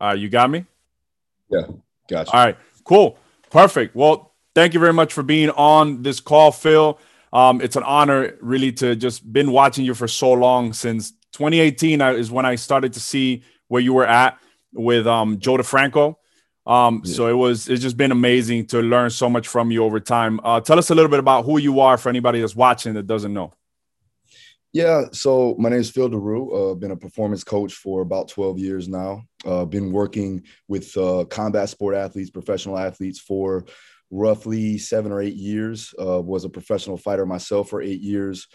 Uh, you got me? Yeah, gotcha. All right, cool. Perfect. Well, thank you very much for being on this call, Phil. Um, it's an honor really to just been watching you for so long since 2018 is when I started to see where you were at with um, Joe DeFranco. Um, yeah. So it was it's just been amazing to learn so much from you over time. Uh, tell us a little bit about who you are for anybody that's watching that doesn't know. Yeah, so my name is Phil Daru. Uh, been a performance coach for about 12 years now. Uh, been working with uh, combat sport athletes, professional athletes for roughly seven or eight years. Uh, was a professional fighter myself for eight years.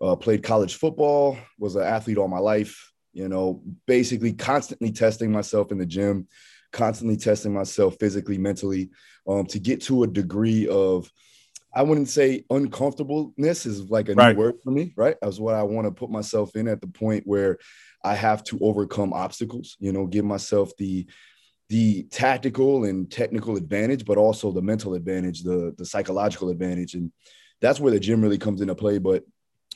Uh, played college football. Was an athlete all my life. You know, basically constantly testing myself in the gym, constantly testing myself physically, mentally, um, to get to a degree of I wouldn't say uncomfortableness is like a right. new word for me, right? That's what I want to put myself in at the point where I have to overcome obstacles, you know, give myself the the tactical and technical advantage, but also the mental advantage, the the psychological advantage. And that's where the gym really comes into play. But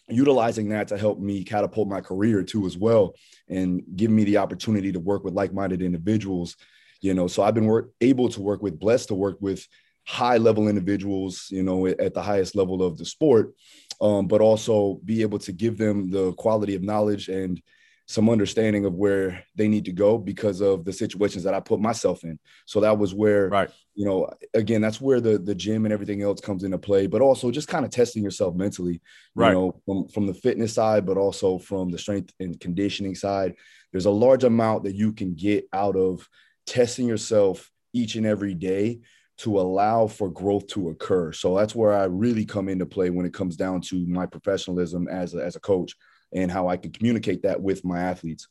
utilizing that to help me catapult my career too as well and give me the opportunity to work with like-minded individuals you know so i've been work, able to work with blessed to work with high level individuals, you know, at the highest level of the sport, um, but also be able to give them the quality of knowledge and some understanding of where they need to go because of the situations that I put myself in. So that was where, right. you know, again, that's where the the gym and everything else comes into play, but also just kind of testing yourself mentally, right. you know, from, from the fitness side, but also from the strength and conditioning side. There's a large amount that you can get out of testing yourself each and every day to allow for growth to occur. So that's where I really come into play when it comes down to my professionalism as a, as a coach and how I can communicate that with my athletes.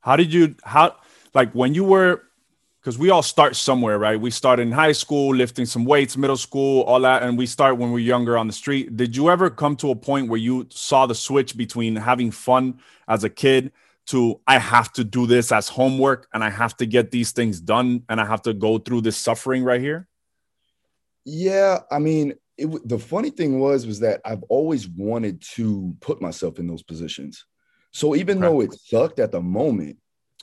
How did you how like when you were because we all start somewhere, right? We start in high school, lifting some weights, middle school, all that, and we start when we're younger on the street. Did you ever come to a point where you saw the switch between having fun as a kid to I have to do this as homework and I have to get these things done and I have to go through this suffering right here? Yeah, I mean, it, the funny thing was was that I've always wanted to put myself in those positions. So even though it sucked at the moment,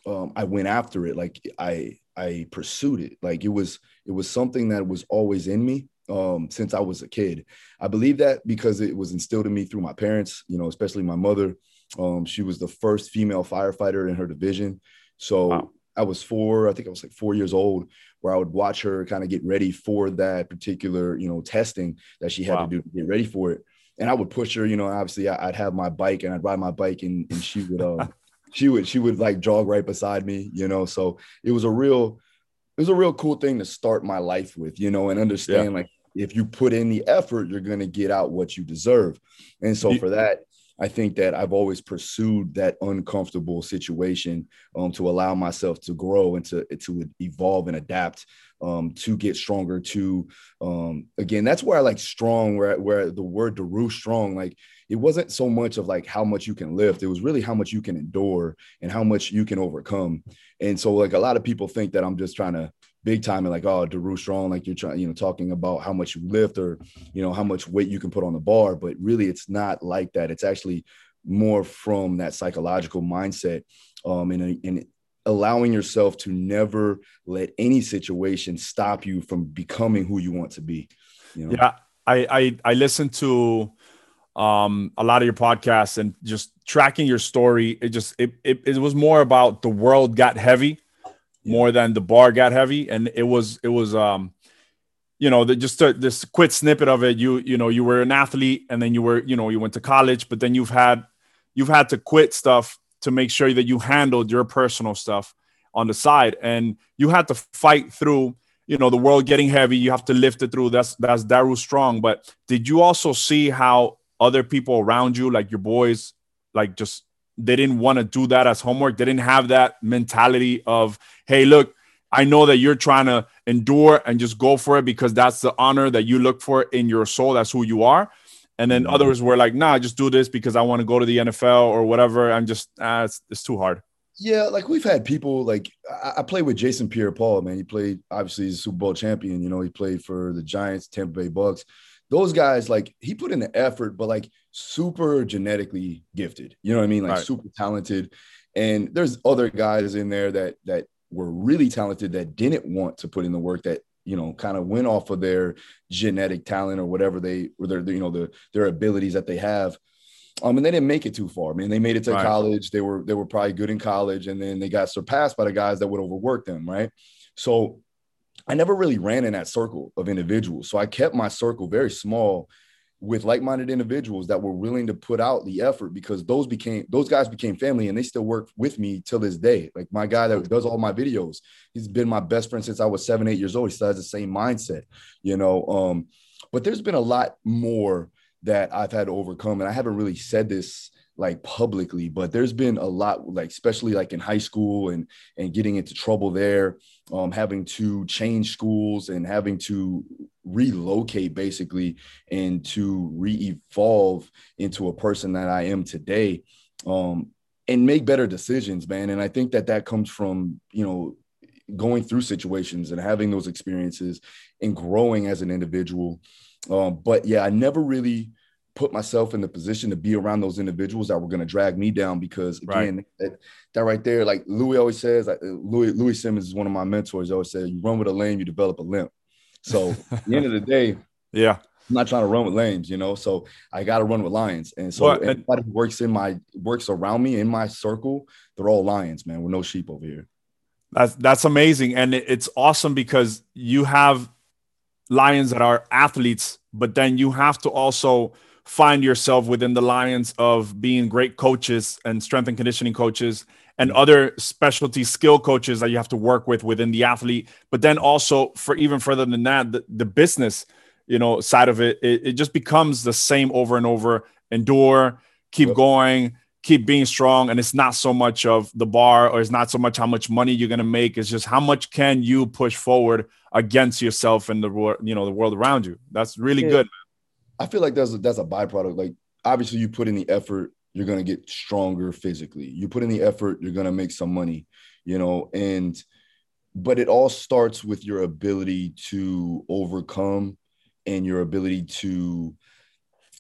um, I went after it. Like I I pursued it. Like it was it was something that was always in me um, since I was a kid. I believe that because it was instilled in me through my parents. You know, especially my mother. Um, she was the first female firefighter in her division. So wow. I was four. I think I was like four years old where I would watch her kind of get ready for that particular, you know, testing that she had wow. to do to get ready for it. And I would push her, you know, obviously I'd have my bike and I'd ride my bike and, and she would, uh, she would, she would like jog right beside me, you know? So it was a real, it was a real cool thing to start my life with, you know, and understand yeah. like, if you put in the effort, you're going to get out what you deserve. And so for that, I think that I've always pursued that uncomfortable situation um, to allow myself to grow and to, to evolve and adapt um, to get stronger. To um, again, that's where I like strong, where where the word Daru strong, like it wasn't so much of like how much you can lift, it was really how much you can endure and how much you can overcome. And so, like a lot of people think that I'm just trying to big time and like oh Daru strong like you're trying you know talking about how much you lift or you know how much weight you can put on the bar but really it's not like that it's actually more from that psychological mindset um and, and allowing yourself to never let any situation stop you from becoming who you want to be you know? yeah I I I listened to um a lot of your podcasts and just tracking your story it just it, it, it was more about the world got heavy more than the bar got heavy, and it was it was um you know the, just this quick snippet of it you you know you were an athlete and then you were you know you went to college but then you've had you've had to quit stuff to make sure that you handled your personal stuff on the side. And you had to fight through you know the world getting heavy. You have to lift it through. That's that's daru strong. But did you also see how other people around you like your boys like just they didn't want to do that as homework. They didn't have that mentality of, hey, look, I know that you're trying to endure and just go for it because that's the honor that you look for in your soul. That's who you are. And then mm-hmm. others were like, nah, just do this because I want to go to the NFL or whatever. I'm just, ah, it's, it's too hard. Yeah, like we've had people like I, I played with Jason Pierre-Paul, man. He played obviously he's a Super Bowl champion. You know, he played for the Giants, Tampa Bay Bucks those guys like he put in the effort, but like super genetically gifted. You know what I mean? Like right. super talented. And there's other guys in there that that were really talented that didn't want to put in the work that you know kind of went off of their genetic talent or whatever they or their you know the their abilities that they have um and they didn't make it too far i mean they made it to right. college they were they were probably good in college and then they got surpassed by the guys that would overwork them right so i never really ran in that circle of individuals so i kept my circle very small with like-minded individuals that were willing to put out the effort because those became those guys became family and they still work with me till this day. Like my guy that does all my videos he's been my best friend since i was seven eight years old. He still has the same mindset you know um but there's been a lot more that i've had to overcome and i haven't really said this like publicly but there's been a lot like especially like in high school and and getting into trouble there um having to change schools and having to relocate basically and to re-evolve into a person that I am today um, and make better decisions, man. And I think that that comes from, you know, going through situations and having those experiences and growing as an individual. Um, but yeah, I never really put myself in the position to be around those individuals that were going to drag me down because again right. that, that, right there like louie always says louie louie simmons is one of my mentors always said you run with a lame you develop a limp so at the end of the day, yeah, I'm not trying to run with lames, you know. So I got to run with lions, and so well, who works in my works around me in my circle, they're all lions, man. We're no sheep over here. That's that's amazing, and it's awesome because you have lions that are athletes, but then you have to also find yourself within the lions of being great coaches and strength and conditioning coaches and mm. other specialty skill coaches that you have to work with within the athlete. But then also for even further than that the, the business you know side of it, it it just becomes the same over and over. Endure keep yep. going keep being strong. And it's not so much of the bar or it's not so much how much money you're going to make. It's just how much can you push forward against yourself and the world you know the world around you. That's really yeah. good i feel like that's a, that's a byproduct like obviously you put in the effort you're going to get stronger physically. You put in the effort, you're going to make some money, you know, and but it all starts with your ability to overcome and your ability to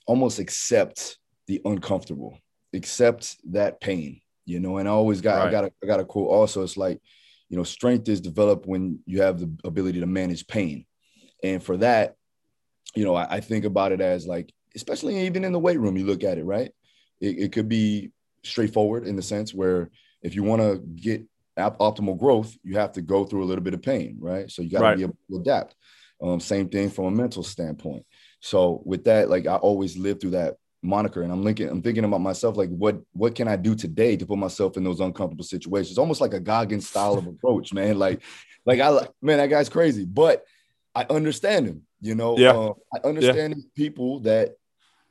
almost accept the uncomfortable, accept that pain, you know. And I always got right. I got a, I got a quote also. It's like, you know, strength is developed when you have the ability to manage pain. And for that, you know, I, I think about it as like, especially even in the weight room, you look at it, right? it, it could be straightforward in the sense where if you want to get optimal growth, you have to go through a little bit of pain, right? So you got to right. be able to adapt. Um, same thing from a mental standpoint. So with that, like I always live through that moniker, and I'm thinking, I'm thinking about myself, like what what can I do today to put myself in those uncomfortable situations? Almost like a Goggins style of approach, man. Like, like I man, that guy's crazy, but I understand him. You know, yeah. Uh, I understand yeah. people that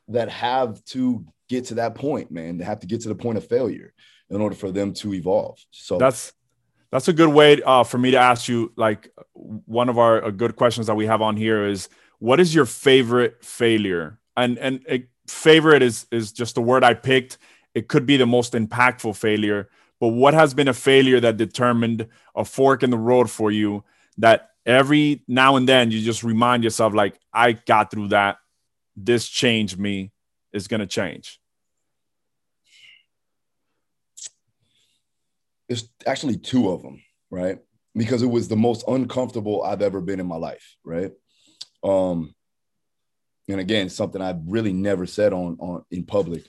that have to get to that point, man. They have to get to the point of failure in order for them to evolve. So that's that's a good way uh, for me to ask you. Like one of our good questions that we have on here is, what is your favorite failure? And and it, favorite is is just the word I picked. It could be the most impactful failure, but what has been a failure that determined a fork in the road for you that every now and then you just remind yourself like I got through that. This changed me. it's going to change. it's actually two of them, right? Because it was the most uncomfortable I've ever been in my life, right? Um, and again, something I really never said on on in public,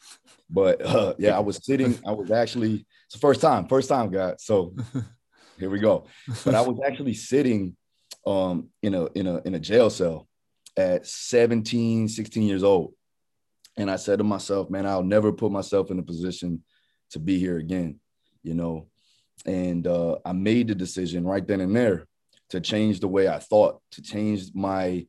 but uh, yeah, I was sitting. I was actually it's the first time, first time, guys. So here we go. But I was actually sitting um, in a in a in a jail cell at 17, 16 years old, and I said to myself, "Man, I'll never put myself in a position to be here again." You know, and uh, I made the decision right then and there to change the way I thought, to change my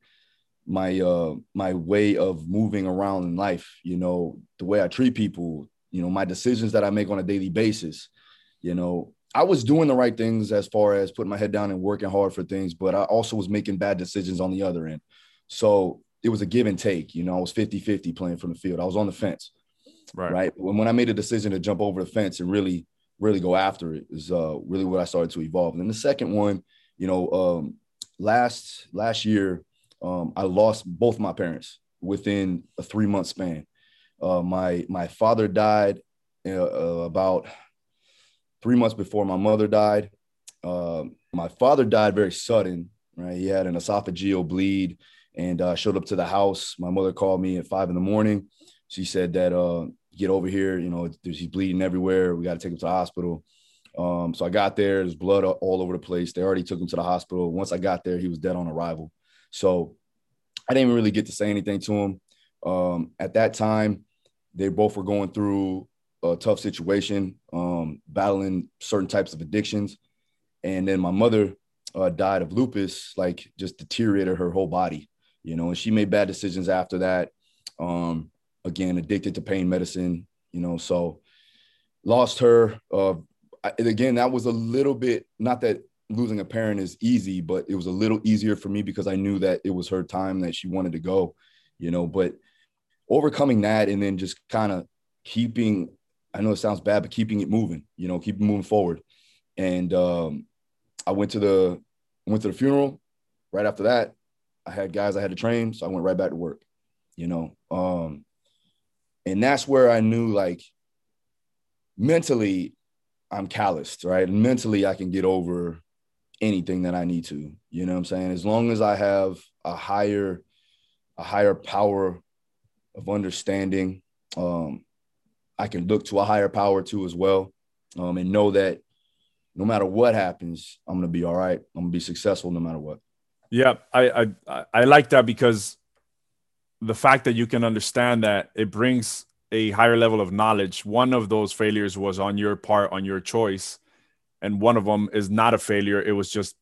my uh my way of moving around in life, you know, the way I treat people, you know, my decisions that I make on a daily basis. You know, I was doing the right things as far as putting my head down and working hard for things, but I also was making bad decisions on the other end. So it was a give and take. You know, I was 50 50 playing from the field. I was on the fence. Right. Right. When, when I made a decision to jump over the fence and really really go after it is uh, really what I started to evolve. And then the second one, you know, um, last last year, um, I lost both my parents within a three month span. Uh, my my father died uh, about three months before my mother died, uh, my father died very sudden. Right, he had an esophageal bleed and uh, showed up to the house. My mother called me at five in the morning. She said that uh, get over here. You know, he's bleeding everywhere. We got to take him to the hospital. Um, so I got there. There's blood all over the place. They already took him to the hospital. Once I got there, he was dead on arrival. So I didn't really get to say anything to him. Um, at that time, they both were going through a tough situation, um, battling certain types of addictions. And then my mother uh, died of lupus, like just deteriorated her whole body, you know, and she made bad decisions after that. Um, again, addicted to pain medicine, you know, so lost her. Uh, again, that was a little bit, not that losing a parent is easy, but it was a little easier for me because I knew that it was her time that she wanted to go, you know, but overcoming that and then just kind of keeping, I know it sounds bad, but keeping it moving, you know, keep moving forward. And um, I went to the, went to the funeral. Right after that, I had guys I had to train. So I went right back to work, you know. Um, and that's where I knew like mentally I'm calloused, right? And mentally I can get over anything that I need to. You know what I'm saying? As long as I have a higher, a higher power of understanding, um, I can look to a higher power too as well. Um, and know that no matter what happens, I'm gonna be all right. I'm gonna be successful no matter what. Yeah, I I I like that because the fact that you can understand that it brings a higher level of knowledge. One of those failures was on your part, on your choice, and one of them is not a failure. It was just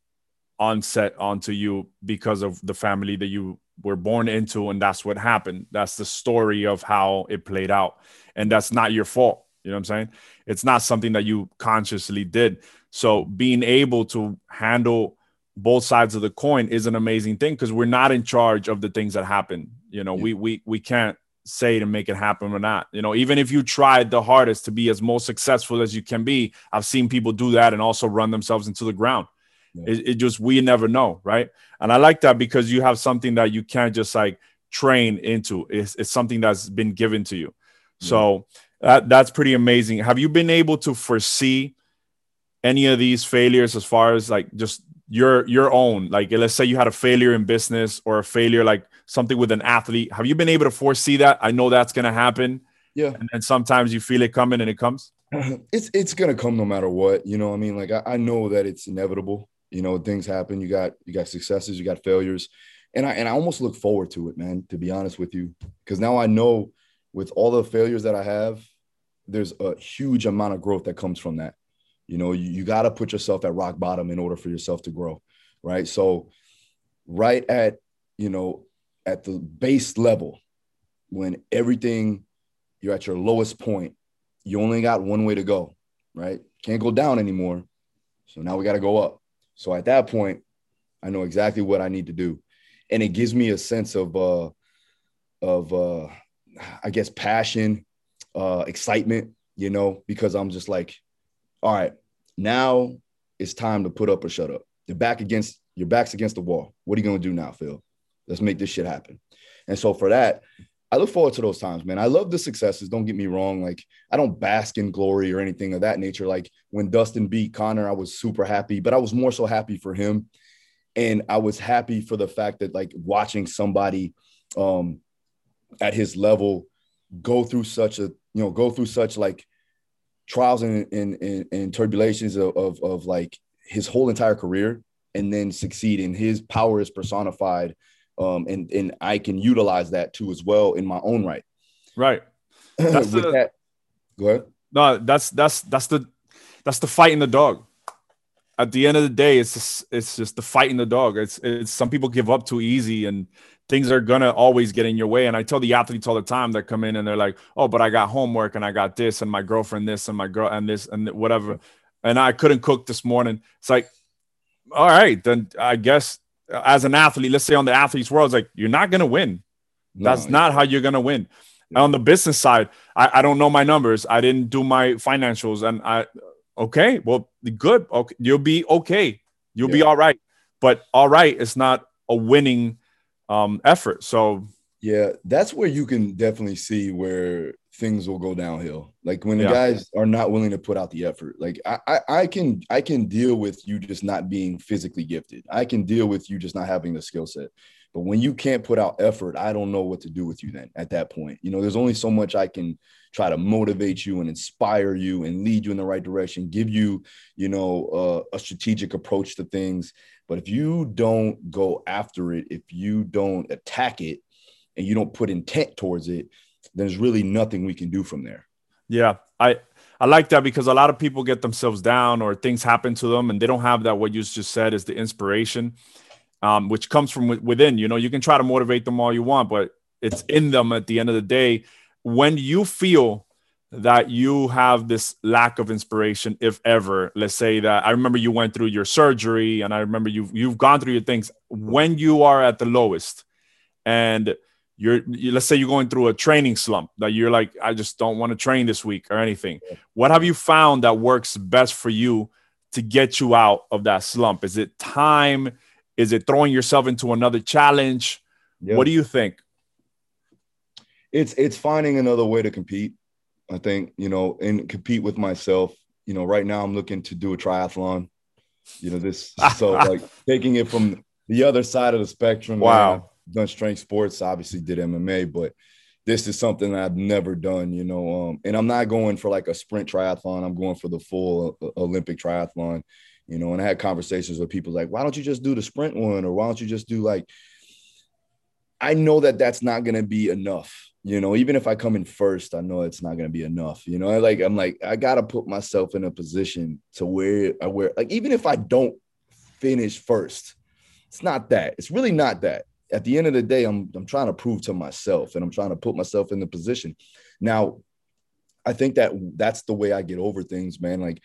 onset onto you because of the family that you were born into, and that's what happened. That's the story of how it played out, and that's not your fault. You know what I'm saying? It's not something that you consciously did. So being able to handle both sides of the coin is an amazing thing because we're not in charge of the things that happen. You know, yeah. we we we can't say to make it happen or not. You know, even if you tried the hardest to be as most successful as you can be, I've seen people do that and also run themselves into the ground. Yeah. It, it, just we never know, right? And I like that because you have something that you can't just like train into. It's, it's something that's been given to you. So that, that's pretty amazing. Have you been able to foresee any of these failures as far as like just your your own? Like let's say you had a failure in business or a failure like something with an athlete. Have you been able to foresee that? I know that's going to happen. Yeah. And then sometimes you feel it coming and it comes? It's it's going to come no matter what you know i mean? Like I, I know that it's inevitable you know things happen. You got you got successes you got failures. And i and i almost look forward to it man to be honest with you. Because now i know with all the failures that i have there's a huge amount of growth that comes from that you know, you, you got to put yourself at rock bottom in order for yourself to grow, right? So, right at, you know, at the base level, when everything you're at your lowest point, you only got one way to go, right? Can't go down anymore. So now we got to go up. So at that point, I know exactly what I need to do. And it gives me a sense of, uh, of, uh, I guess, passion, uh, excitement, you know, because I'm just like, all right, now it's time to put up or shut up. Your back against your back's against the wall. What are you gonna do now, Phil? Let's make this shit happen. And so for that, I look forward to those times, man. I love the successes. Don't get me wrong. Like I don't bask in glory or anything of that nature. Like when Dustin beat Conor, I was super happy, but I was more so happy for him. And I was happy for the fact that like watching somebody um at his level go through such a you know go through such like trials and, and, and, and tribulations of, of, of like his whole entire career and then succeed and his power is personified um, and and I can utilize that too as well in my own right. Right. That's the, that, go ahead. No, that's that's that's the that's the fight in the dog. At the end of the day, it's just, it's just the fight in the dog. It's it's some people give up too easy and things are gonna always get in your way. And I tell the athletes all the time that come in and they're like, "Oh, but I got homework and I got this and my girlfriend this and my girl and this and whatever." And I couldn't cook this morning. It's like, all right, then I guess uh, as an athlete, let's say on the athlete's world, it's like you're not gonna win. That's no, not how you're gonna win. Yeah. On the business side, I, I don't know my numbers. I didn't do my financials, and I okay, well, good. Okay, you'll be okay. You'll yeah. be all right. But all right, it's not a winning um, effort. So yeah, that's where you can definitely see where things will go downhill. Like when the yeah. guys are not willing to put out the effort. Like I, I, I can I can deal with you just not being physically gifted. I can deal with you just not having the skill set. But when you can't put out effort, I don't know what to do with you then at that point. You know, there's only so much I can try to motivate you and inspire you and lead you in the right direction, give you, you know, uh, a strategic approach to things. But if you don't go after it, if you don't attack it, and you don't put intent towards it, then there's really nothing we can do from there. Yeah, I I like that because a lot of people get themselves down or things happen to them and they don't have that. What you just said is the inspiration, um, which comes from within. You know, you can try to motivate them all you want, but it's in them at the end of the day. When you feel that you have this lack of inspiration, if ever, let's say that I remember you went through your surgery and I remember you've you've gone through your things. When you are at the lowest, and you're you, let's say you're going through a training slump that you're like i just don't want to train this week or anything. What have you found that works best for you to get you out of that slump? Is it time? Is it throwing yourself into another challenge? What do you think? It's it's finding another way to compete i think you know and compete with myself you know right now i'm looking to do a triathlon you know this so like taking it from the other side of the spectrum wow done strength sports, obviously did MMA, but this is something I've never done, you know. Um, and I'm not going for like a sprint triathlon. I'm going for the full uh, Olympic triathlon, you know. And I had conversations with people like, why don't you just do the sprint one, or why don't you just do like? I know that that's not going to be enough, you know. Even if I come in first, I know it's not going to be enough, you know. Like I'm like I got to put myself in a position to where I where like even if I don't finish first, it's not that. It's really not that at the end of the day, I'm I'm trying to prove to myself and I'm trying to put myself in the position. Now, I think that that's the way I get over things, man. Like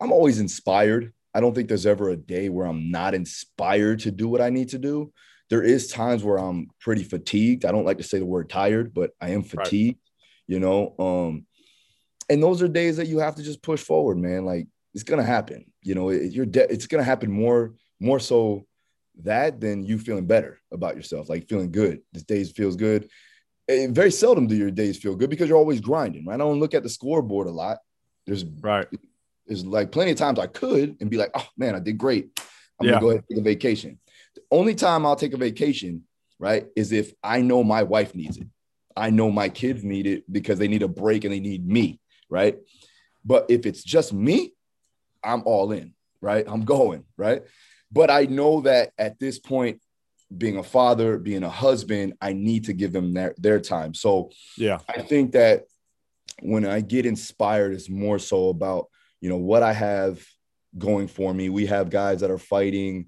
I'm always inspired. I don't think there's ever a day where I'm not inspired to do what I need to do. There is times where I'm pretty fatigued. I don't like to say the word tired, but I am fatigued, right. you know. Um, and those are days that you have to just push forward, man. Like it's gonna happen. You know, it, you're de- it's gonna happen more more so that, than you feeling better about yourself, like feeling good. This days feels good. And very seldom do your days feel good because you're always grinding, right? I don't look at the scoreboard a lot. There's right. There's like plenty of times I could and be like, oh man, I did great. I'm yeah. gonna go ahead and take a vacation. The only time I'll take a vacation, right, is if I know my wife needs it. I know my kids need it because they need a break and they need me, right? But if it's just me, I'm all in, right? I'm going, right? But I know that at this point, being a father, being a husband, I need to give them their, their time. So yeah, I think that when I get inspired, it's more so about, you know, what I have going for me. We have guys that are fighting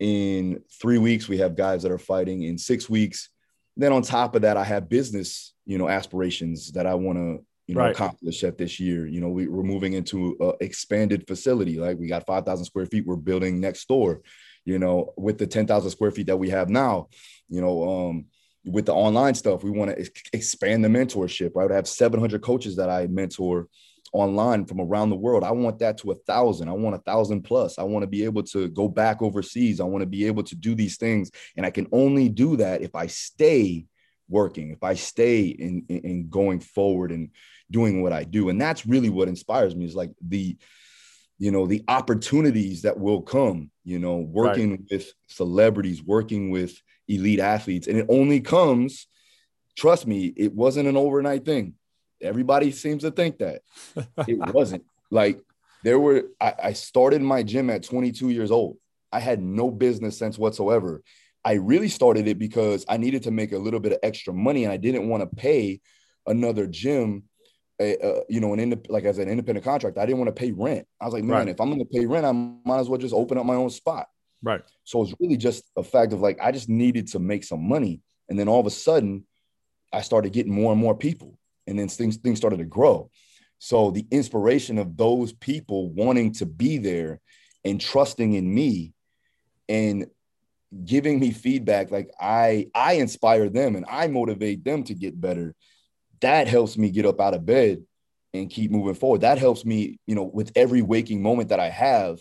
in three weeks. We have guys that are fighting in six weeks. Then on top of that, I have business, you know, aspirations that I want to you know, right. accomplish that this year. You know, we, we're moving into an expanded facility. Like we got 5,000 square feet we're building next door, you know, with the 10,000 square feet that we have now, you know, um, with the online stuff, we want to ex- expand the mentorship, right? I would have 700 coaches that I mentor online from around the world. I want that to a thousand. I want a thousand plus. I want to be able to go back overseas. I want to be able to do these things. And I can only do that if I stay working, if I stay in, in, in going forward and doing what I do. And that's really what inspires me is like the, you know, the opportunities that will come, you know, working right. with celebrities, working with elite athletes. And it only comes, trust me, it wasn't an overnight thing. Everybody seems to think that it wasn't like there were, I, I started my gym at 22 years old. I had no business sense whatsoever. I really started it because I needed to make a little bit of extra money and I didn't want to pay another gym a, uh, you know, an ind- like as an independent contractor, I didn't want to pay rent. I was like, man, right. if I'm going to pay rent, I might as well just open up my own spot. Right. So it's really just a fact of like I just needed to make some money, and then all of a sudden, I started getting more and more people, and then things things started to grow. So the inspiration of those people wanting to be there and trusting in me, and giving me feedback, like I I inspire them and I motivate them to get better that helps me get up out of bed and keep moving forward. That helps me, you know, with every waking moment that I have,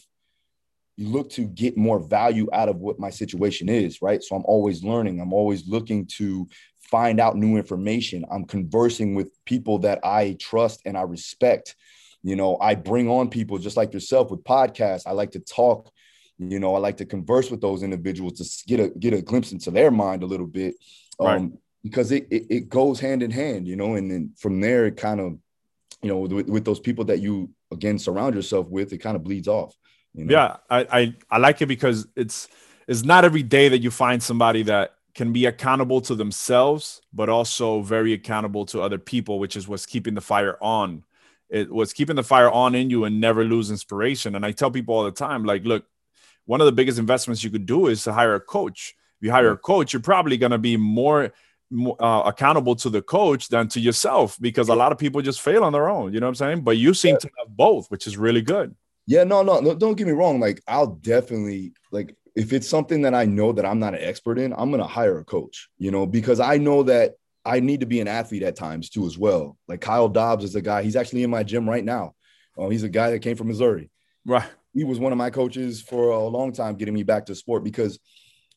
you look to get more value out of what my situation is, right? So I'm always learning. I'm always looking to find out new information. I'm conversing with people that I trust and I respect. You know, I bring on people just like yourself with podcasts. I like to talk. You know, I like to converse with those individuals to get a get a glimpse into their mind a little bit, um, right. because it, it, it goes hand in hand. You know, and then from there, it kind of, you know, with, with those people that you again surround yourself with, it kind of bleeds off. You know? Yeah, I, I I like it because it's it's not every day that you find somebody that can be accountable to themselves, but also very accountable to other people, which is what's keeping the fire on. It was keeping the fire on in you and never lose inspiration. And I tell people all the time, like, look, one of the biggest investments you could do is to hire a coach. If you hire a coach, you're probably going to be more uh, accountable to the coach than to yourself because a lot of people just fail on their own. You know what I'm saying? But you seem yeah. to have both, which is really good. Yeah, no, no, no. Don't get me wrong. Like, I'll definitely like if it's something that I know that I'm not an expert in, I'm going to hire a coach, you know, because I know that I need to be an athlete at times too, as well. Like Kyle Dobbs is a guy, he's actually in my gym right now. Uh, he's a guy that came from Missouri. Right. He was one of my coaches for a long time, getting me back to sport because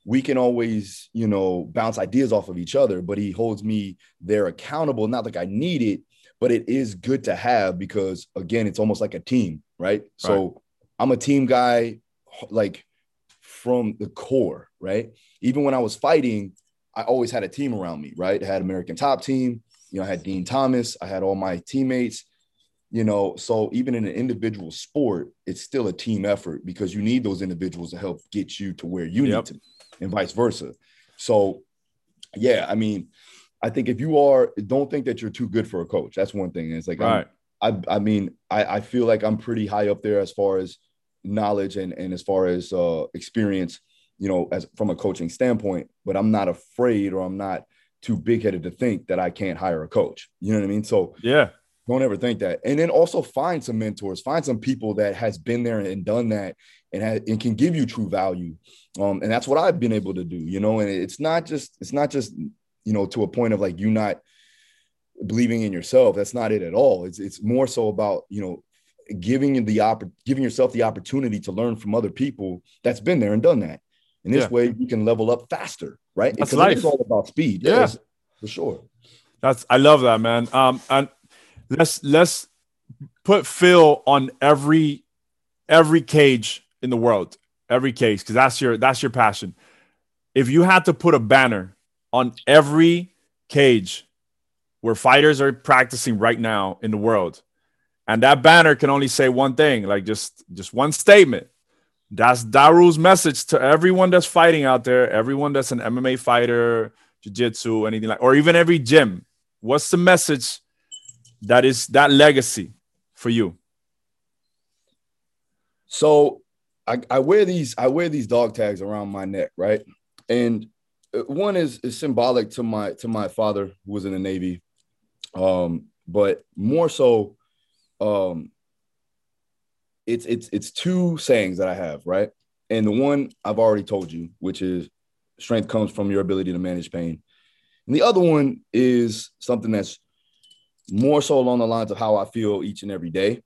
we can always, you know, bounce ideas off of each other, but he holds me there accountable. Not like I need it, but it is good to have because, again, it's almost like a team, right? right. So I'm a team guy. Like, from the core, right? Even when I was fighting, I always had a team around me, right? I had American Top Team, you know, I had Din Thomas, I had all my teammates, you know. So even in an individual sport, it's still a team effort because you need those individuals to help get you to where you yep. need to, and vice versa. So, yeah, I mean, I think if you are, don't think that you're too good for a coach. That's one thing. It's like, right. I, I mean, I, I feel like I'm pretty high up there as far as knowledge and, and as far as uh, experience, you know, as from a coaching standpoint, but I'm not afraid or I'm not too big headed to think that I can't hire a coach. You know what I mean? So yeah, don't ever think that. And then also find some mentors, find some people that has been there and done that and, has, and can give you true value. Um, and that's what I've been able to do, you know, and it's not just, it's not just, you know, to a point of like you not believing in yourself. That's not it at all. It's, it's more so about, you know, giving the opp- giving yourself the opportunity to learn from other people that's been there and done that. And this yeah. way you can level up faster, right? That's life. It's all about speed. Yeah, yes, for sure. That's I love that, man. Um, and let's let's put Phil on every every cage in the world, every cage, because that's your that's your passion. If you had to put a banner on every cage where fighters are practicing right now in the world, and that banner can only say one thing, like just just one statement. That's Daru's message to everyone that's fighting out there, everyone that's an MMA fighter, jiu-jitsu, anything like, or even every gym. What's the message that is that legacy for you? So I, I wear these I wear these dog tags around my neck, right? And uh, one is is symbolic to my to my father who was in the Navy. Um, but more so um it's it's it's two sayings that I have, right? And the one I've already told you, which is strength comes from your ability to manage pain. And the other one is something that's more so along the lines of how I feel each and every day,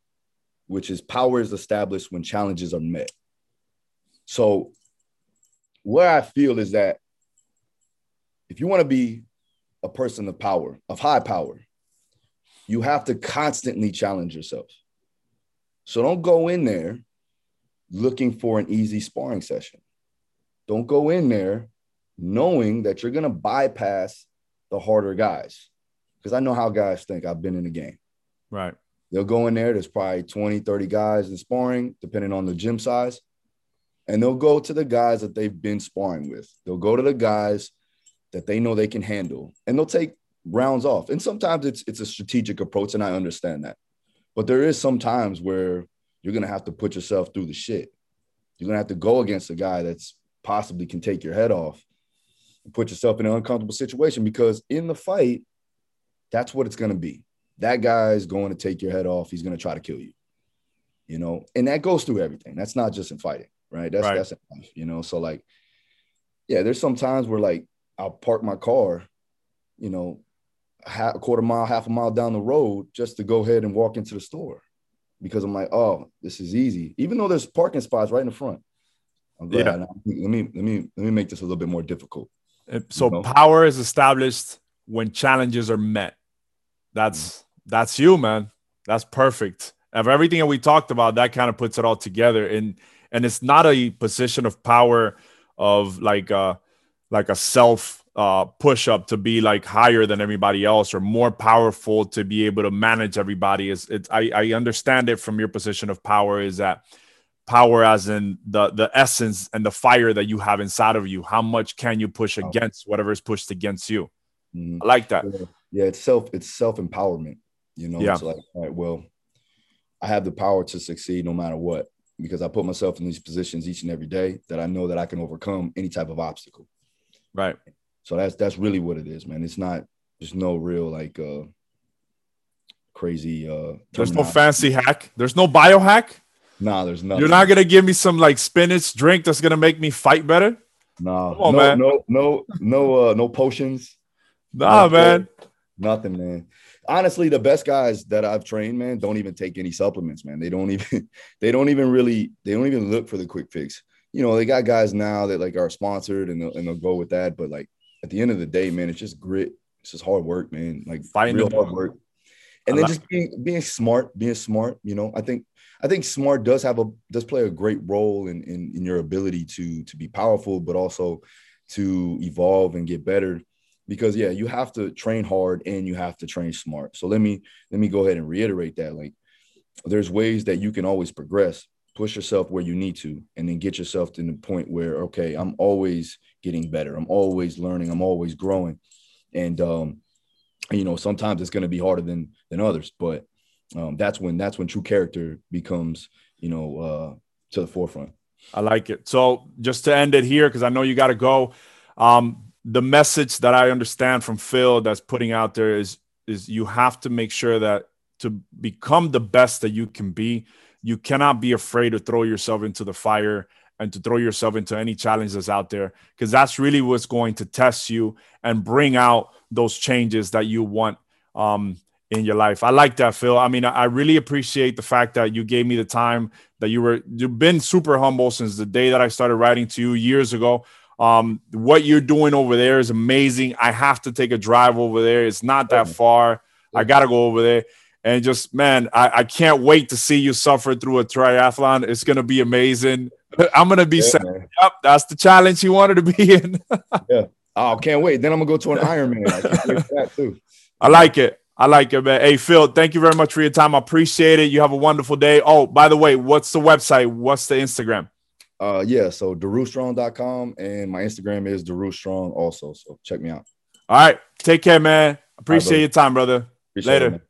which is power is established when challenges are met. So, where I feel is that if you want to be a person of power, of high power, you have to constantly challenge yourself. So don't go in there looking for an easy sparring session. Don't go in there knowing that you're going to bypass the harder guys. Because I know how guys think. I've been in the game. Right. They'll go in there. There's probably 20, 30 guys in sparring, depending on the gym size. And they'll go to the guys that they've been sparring with. They'll go to the guys that they know they can handle. And they'll take rounds off. And sometimes it's it's a strategic approach, and I understand that. But there is some times where you're gonna have to put yourself through the shit. You're gonna have to go against a guy that's possibly can take your head off and put yourself in an uncomfortable situation because in the fight, that's what it's gonna be. That guy's going to take your head off. He's gonna try to kill you. You know, and that goes through everything. That's not just in fighting, right? That's right. that's enough, you know. So like, yeah, there's some times where like I'll park my car, you know, half, a quarter mile, half a mile down the road just to go ahead and walk into the store because I'm like, oh, this is easy. Even though there's parking spots right in the front. I'm glad. Yeah. Let me let me let me make this a little bit more difficult. Eh, so you know? power is established when challenges are met. That's mm. that's you, man. That's perfect. Of everything that we talked about, that kind of puts it all together. And and it's not a position of power of like a like a self uh, push up to be like higher than everybody else or more powerful to be able to manage everybody. Is it's I, I understand it from your position of power is that power as in the the essence and the fire that you have inside of you. How much can you push against whatever is pushed against you? Mm-hmm. I like that. Yeah, it's self it's self empowerment. You know, yeah. it's like, all right, well, I have the power to succeed no matter what because I put myself in these positions each and every day that I know that I can overcome any type of obstacle. Right. So that's that's really what it is, man. It's not there's no real like uh crazy uh there's no fancy hack. There's no biohack. Nah, there's nothing. You're not gonna give me some like spinach drink that's gonna make me fight better. Nah, on, no, man. no, no, no, uh, no potions. Nah, no, man. Nothing, man honestly, the best guys that I've trained, man, don't even take any supplements, man. They don't even, they don't even really, they don't even look for the quick fix. You know, they got guys now that like are sponsored and they'll, and they'll go with that. But like at the end of the day, man, it's just grit. It's just hard work, man. Like Fighting real hard work. And then just being being smart, being smart. You know, I think I think smart does have a does play a great role in in, in your ability to to be powerful, but also to evolve and get better because yeah you have to train hard and you have to train smart so let me let me go ahead and reiterate that like there's ways that you can always progress push yourself where you need to and then get yourself to the point where okay i'm always getting better. I'm always learning. I'm always growing. And um you know sometimes it's going to be harder than than others but um that's when that's when true character becomes you know uh to the forefront. I like it. So just to end it here because i know you got to go um the message that I understand from Phil that's putting out there is is you have to make sure that to become the best that you can be, you cannot be afraid to throw yourself into the fire and to throw yourself into any challenge that's out there because that's really what's going to test you and bring out those changes that you want um, in your life. I like that, Phil. I mean, I really appreciate the fact that you gave me the time that you were you've been super humble since the day that I started writing to you years ago. Um, what you're doing over there is amazing. I have to take a drive over there. It's not that far. I got to go over there. And just, man, I, I, can't wait to see you suffer through a triathlon. It's going to be amazing. I'm going to be yeah, set. Yep, that's the challenge you wanted to be in. yeah. Oh, can't wait. Then I'm going to go to an Ironman. I that too. I like it. I like it, man. Hey, Phil, thank you very much for your time. I appreciate it. You have a wonderful day. Oh, by the way, what's the website? What's the Instagram? Uh, yeah, so DarusStrong.com and my Instagram is DarusStrong also. So check me out. All right. Take care, man. Appreciate right, your time, brother. Appreciate Later. It,